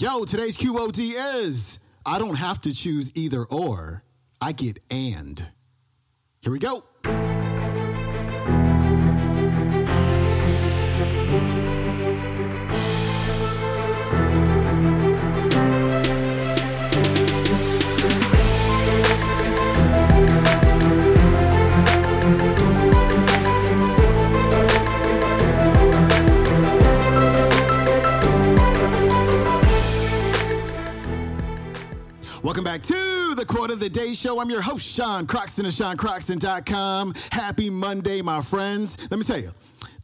Yo, today's QOD is I don't have to choose either or, I get and. Here we go. The Day Show. I'm your host, Sean Croxton of SeanCroxton.com. Happy Monday, my friends. Let me tell you,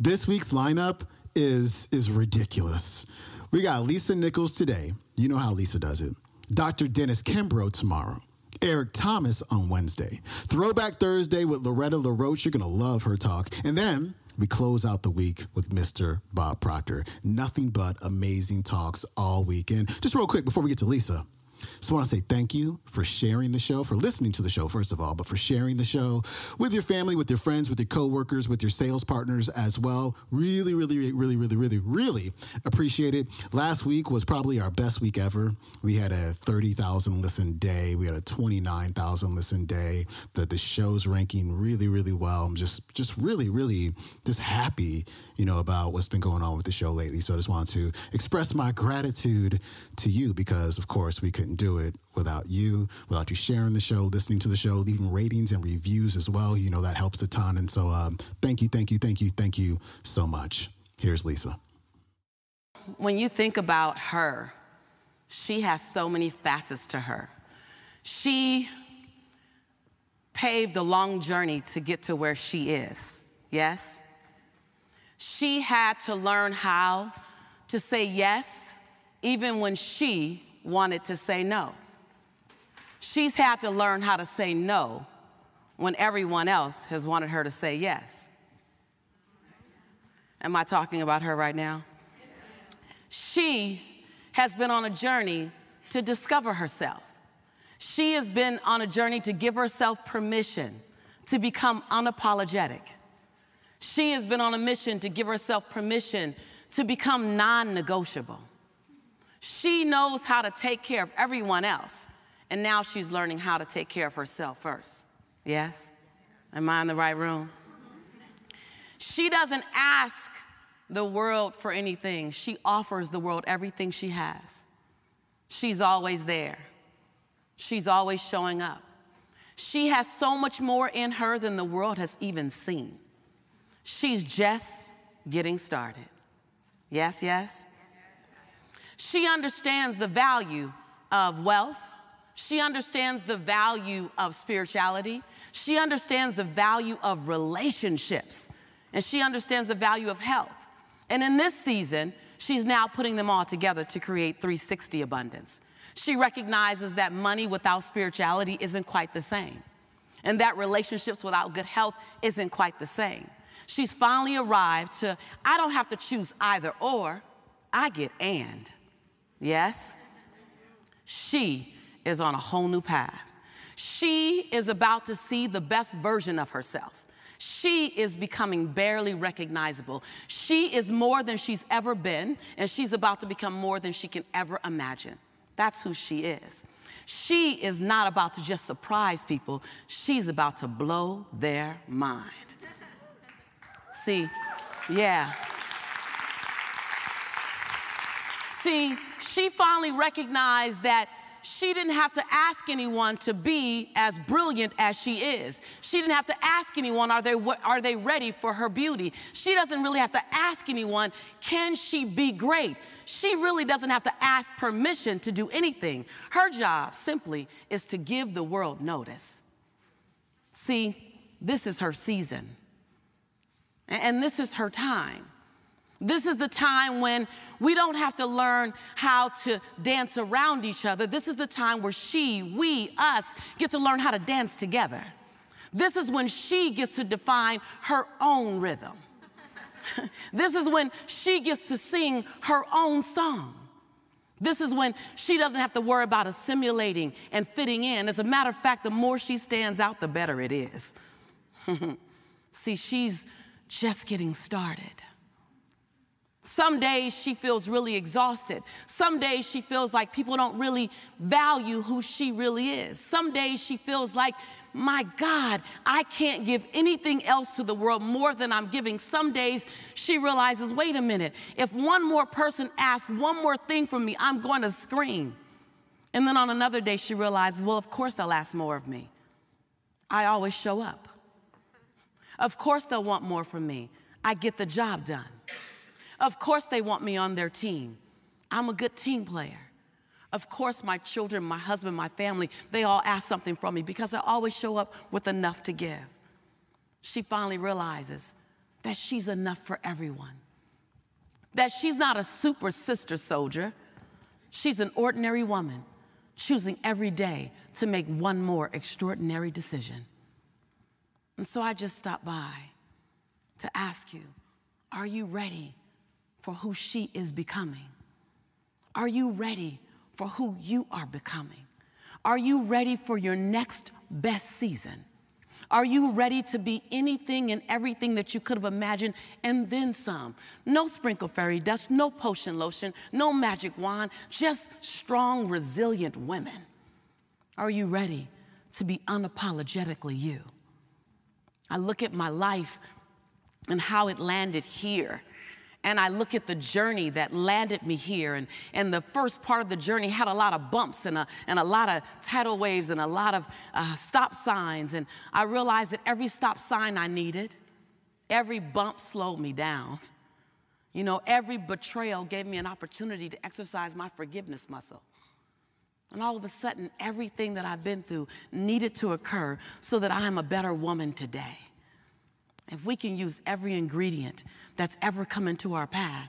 this week's lineup is, is ridiculous. We got Lisa Nichols today. You know how Lisa does it. Dr. Dennis Kimbro tomorrow. Eric Thomas on Wednesday. Throwback Thursday with Loretta LaRoche. You're going to love her talk. And then we close out the week with Mr. Bob Proctor. Nothing but amazing talks all weekend. Just real quick before we get to Lisa. Just want to say thank you for sharing the show, for listening to the show, first of all, but for sharing the show with your family, with your friends, with your coworkers, with your sales partners as well. Really, really, really, really, really, really appreciate it. Last week was probably our best week ever. We had a 30,000 listen day. We had a 29,000 listen day. The, the show's ranking really, really well. I'm just, just really, really just happy, you know, about what's been going on with the show lately. So I just wanted to express my gratitude to you because, of course, we couldn't do it without you, without you sharing the show, listening to the show, leaving ratings and reviews as well. You know, that helps a ton. And so um, thank you, thank you, thank you, thank you so much. Here's Lisa. When you think about her, she has so many facets to her. She paved a long journey to get to where she is, yes? She had to learn how to say yes even when she wanted to say no. She's had to learn how to say no when everyone else has wanted her to say yes. Am I talking about her right now? She has been on a journey to discover herself. She has been on a journey to give herself permission to become unapologetic. She has been on a mission to give herself permission to become non negotiable. She knows how to take care of everyone else, and now she's learning how to take care of herself first. Yes? Am I in the right room? She doesn't ask the world for anything, she offers the world everything she has. She's always there, she's always showing up. She has so much more in her than the world has even seen. She's just getting started. Yes, yes? She understands the value of wealth. She understands the value of spirituality. She understands the value of relationships. And she understands the value of health. And in this season, she's now putting them all together to create 360 abundance. She recognizes that money without spirituality isn't quite the same, and that relationships without good health isn't quite the same. She's finally arrived to I don't have to choose either or, I get and. Yes? She is on a whole new path. She is about to see the best version of herself. She is becoming barely recognizable. She is more than she's ever been, and she's about to become more than she can ever imagine. That's who she is. She is not about to just surprise people, she's about to blow their mind. See, yeah. See, she finally recognized that she didn't have to ask anyone to be as brilliant as she is. She didn't have to ask anyone, are they, are they ready for her beauty? She doesn't really have to ask anyone, can she be great? She really doesn't have to ask permission to do anything. Her job simply is to give the world notice. See, this is her season, and this is her time. This is the time when we don't have to learn how to dance around each other. This is the time where she, we, us get to learn how to dance together. This is when she gets to define her own rhythm. this is when she gets to sing her own song. This is when she doesn't have to worry about assimilating and fitting in. As a matter of fact, the more she stands out, the better it is. See, she's just getting started. Some days she feels really exhausted. Some days she feels like people don't really value who she really is. Some days she feels like, my God, I can't give anything else to the world more than I'm giving. Some days she realizes, wait a minute, if one more person asks one more thing from me, I'm going to scream. And then on another day, she realizes, well, of course they'll ask more of me. I always show up. Of course they'll want more from me. I get the job done. Of course, they want me on their team. I'm a good team player. Of course, my children, my husband, my family, they all ask something from me because I always show up with enough to give. She finally realizes that she's enough for everyone, that she's not a super sister soldier, she's an ordinary woman choosing every day to make one more extraordinary decision. And so I just stopped by to ask you are you ready for who she is becoming? Are you ready for who you are becoming? Are you ready for your next best season? Are you ready to be anything and everything that you could have imagined and then some? No sprinkle fairy dust, no potion lotion, no magic wand, just strong, resilient women. Are you ready to be unapologetically you? I look at my life and how it landed here and I look at the journey that landed me here. And, and the first part of the journey had a lot of bumps and a, and a lot of tidal waves and a lot of uh, stop signs. And I realized that every stop sign I needed, every bump slowed me down. You know, every betrayal gave me an opportunity to exercise my forgiveness muscle. And all of a sudden, everything that I've been through needed to occur so that I am a better woman today. If we can use every ingredient that's ever come into our path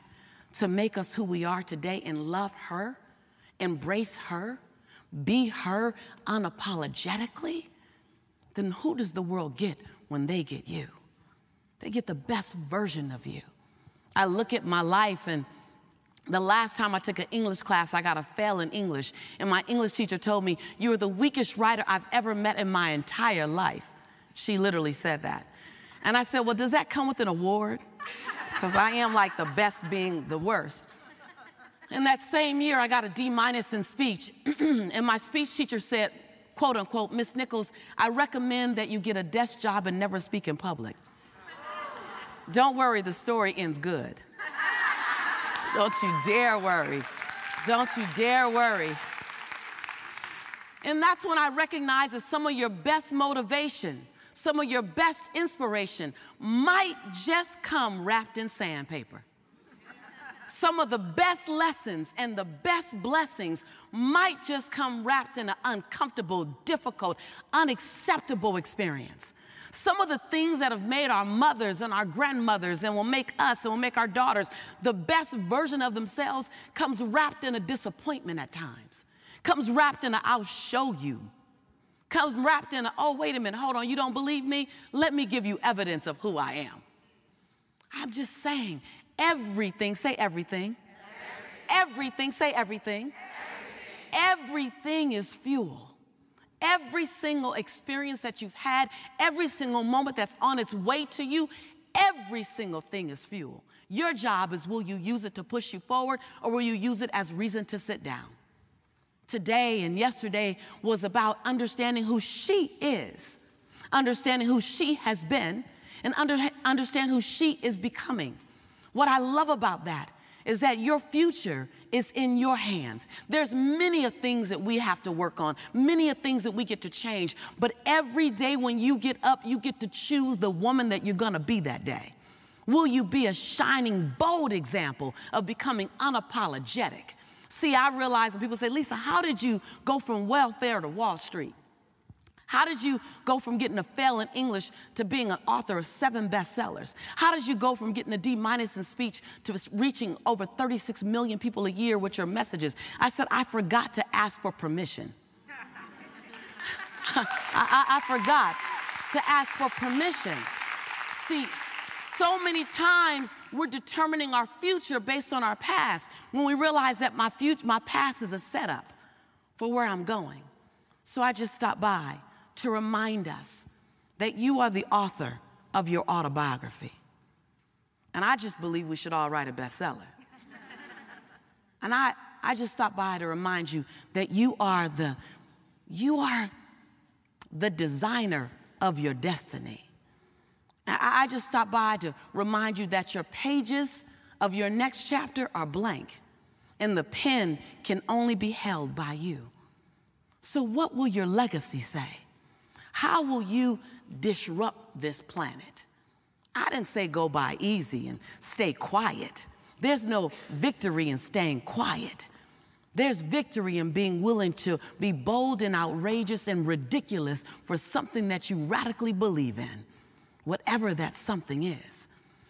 to make us who we are today and love her, embrace her, be her unapologetically, then who does the world get when they get you? They get the best version of you. I look at my life and the last time I took an English class, I got a fail in English. And my English teacher told me, You are the weakest writer I've ever met in my entire life. She literally said that. And I said, Well, does that come with an award? Because I am like the best being the worst. In that same year, I got a D minus in speech. and my speech teacher said, quote unquote, Miss Nichols, I recommend that you get a desk job and never speak in public. Don't worry, the story ends good. Don't you dare worry. Don't you dare worry. And that's when I recognize that some of your best motivation some of your best inspiration might just come wrapped in sandpaper. Some of the best lessons and the best blessings might just come wrapped in an uncomfortable, difficult, unacceptable experience. Some of the things that have made our mothers and our grandmothers and will make us and will make our daughters the best version of themselves comes wrapped in a disappointment at times, comes wrapped in a I'll show you comes wrapped in a, oh, wait a minute, hold on, you don't believe me? Let me give you evidence of who I am. I'm just saying, everything, say everything. Everything, everything say everything. everything. Everything is fuel. Every single experience that you've had, every single moment that's on its way to you, every single thing is fuel. Your job is will you use it to push you forward or will you use it as reason to sit down? Today and yesterday was about understanding who she is, understanding who she has been, and under, understand who she is becoming. What I love about that is that your future is in your hands. There's many of things that we have to work on, many of things that we get to change, but every day when you get up, you get to choose the woman that you're gonna be that day. Will you be a shining, bold example of becoming unapologetic? See, I realize when people say, Lisa, how did you go from welfare to Wall Street? How did you go from getting a fail in English to being an author of seven bestsellers? How did you go from getting a D minus in speech to reaching over 36 million people a year with your messages? I said, I forgot to ask for permission. I, I, I forgot to ask for permission. See, so many times we're determining our future based on our past when we realize that my future, my past is a setup for where I'm going. So I just stopped by to remind us that you are the author of your autobiography. And I just believe we should all write a bestseller. and I, I just stopped by to remind you that you are the, you are the designer of your destiny. I, just stopped by to remind you that your pages of your next chapter are blank and the pen can only be held by you. So, what will your legacy say? How will you disrupt this planet? I didn't say go by easy and stay quiet. There's no victory in staying quiet. There's victory in being willing to be bold and outrageous and ridiculous for something that you radically believe in, whatever that something is.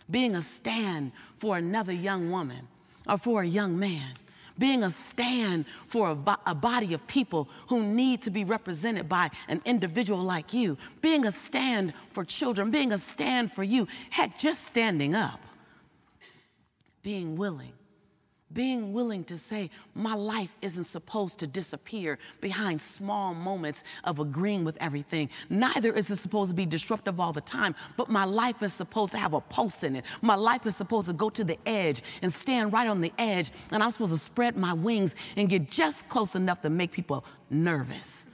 Being a stand for another young woman or for a young man. Being a stand for a, bo- a, body of people who need to be represented by an individual like you, being a stand for children, being a stand for you, heck, just standing up, being willing being willing to say, my life isn't supposed to disappear behind small moments of agreeing with everything. Neither is it supposed to be disruptive all the time, but my life is supposed to have a pulse in it. My life is supposed to go to the edge and stand right on the edge, and I'm supposed to spread my wings and get just close enough to make people nervous.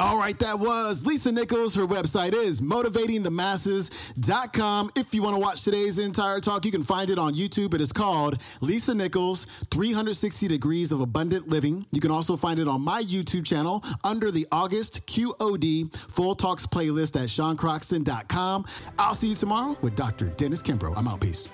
All right, that was Lisa Nichols. Her website is motivatingthemasses.com. If you want to watch today's entire talk, you can find it on YouTube. It is called Lisa Nichols 360 Degrees of Abundant Living. You can also find it on my YouTube channel under the August QOD Full Talks playlist at seancroxton.com. I'll see you tomorrow with Dr. Dennis Kimbro. I'm out. Peace.